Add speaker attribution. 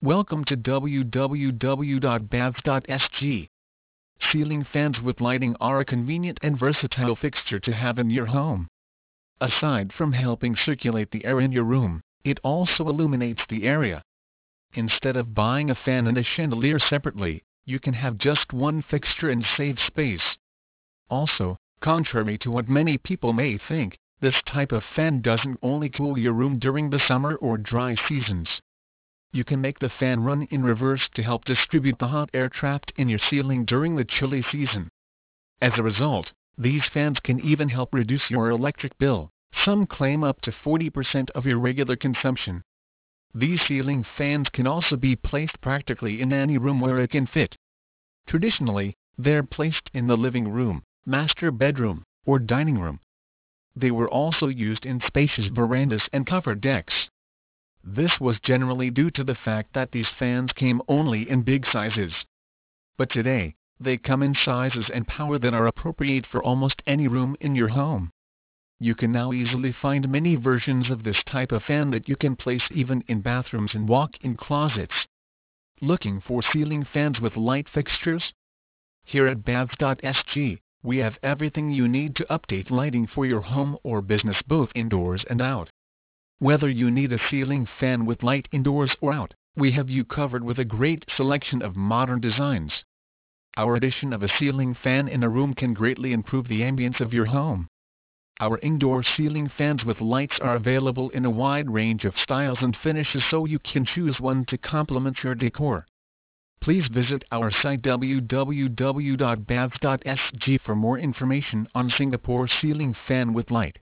Speaker 1: Welcome to www.baths.sg. Ceiling fans with lighting are a convenient and versatile fixture to have in your home. Aside from helping circulate the air in your room, it also illuminates the area. Instead of buying a fan and a chandelier separately, you can have just one fixture and save space. Also, contrary to what many people may think, this type of fan doesn't only cool your room during the summer or dry seasons. You can make the fan run in reverse to help distribute the hot air trapped in your ceiling during the chilly season. As a result, these fans can even help reduce your electric bill, some claim up to 40% of your regular consumption. These ceiling fans can also be placed practically in any room where it can fit. Traditionally, they're placed in the living room, master bedroom, or dining room. They were also used in spacious verandas and covered decks. This was generally due to the fact that these fans came only in big sizes. But today, they come in sizes and power that are appropriate for almost any room in your home. You can now easily find many versions of this type of fan that you can place even in bathrooms and walk-in closets. Looking for ceiling fans with light fixtures? Here at Baths.sg, we have everything you need to update lighting for your home or business both indoors and out. Whether you need a ceiling fan with light indoors or out, we have you covered with a great selection of modern designs. Our addition of a ceiling fan in a room can greatly improve the ambience of your home. Our indoor ceiling fans with lights are available in a wide range of styles and finishes so you can choose one to complement your decor. Please visit our site www.baths.sg for more information on Singapore ceiling fan with light.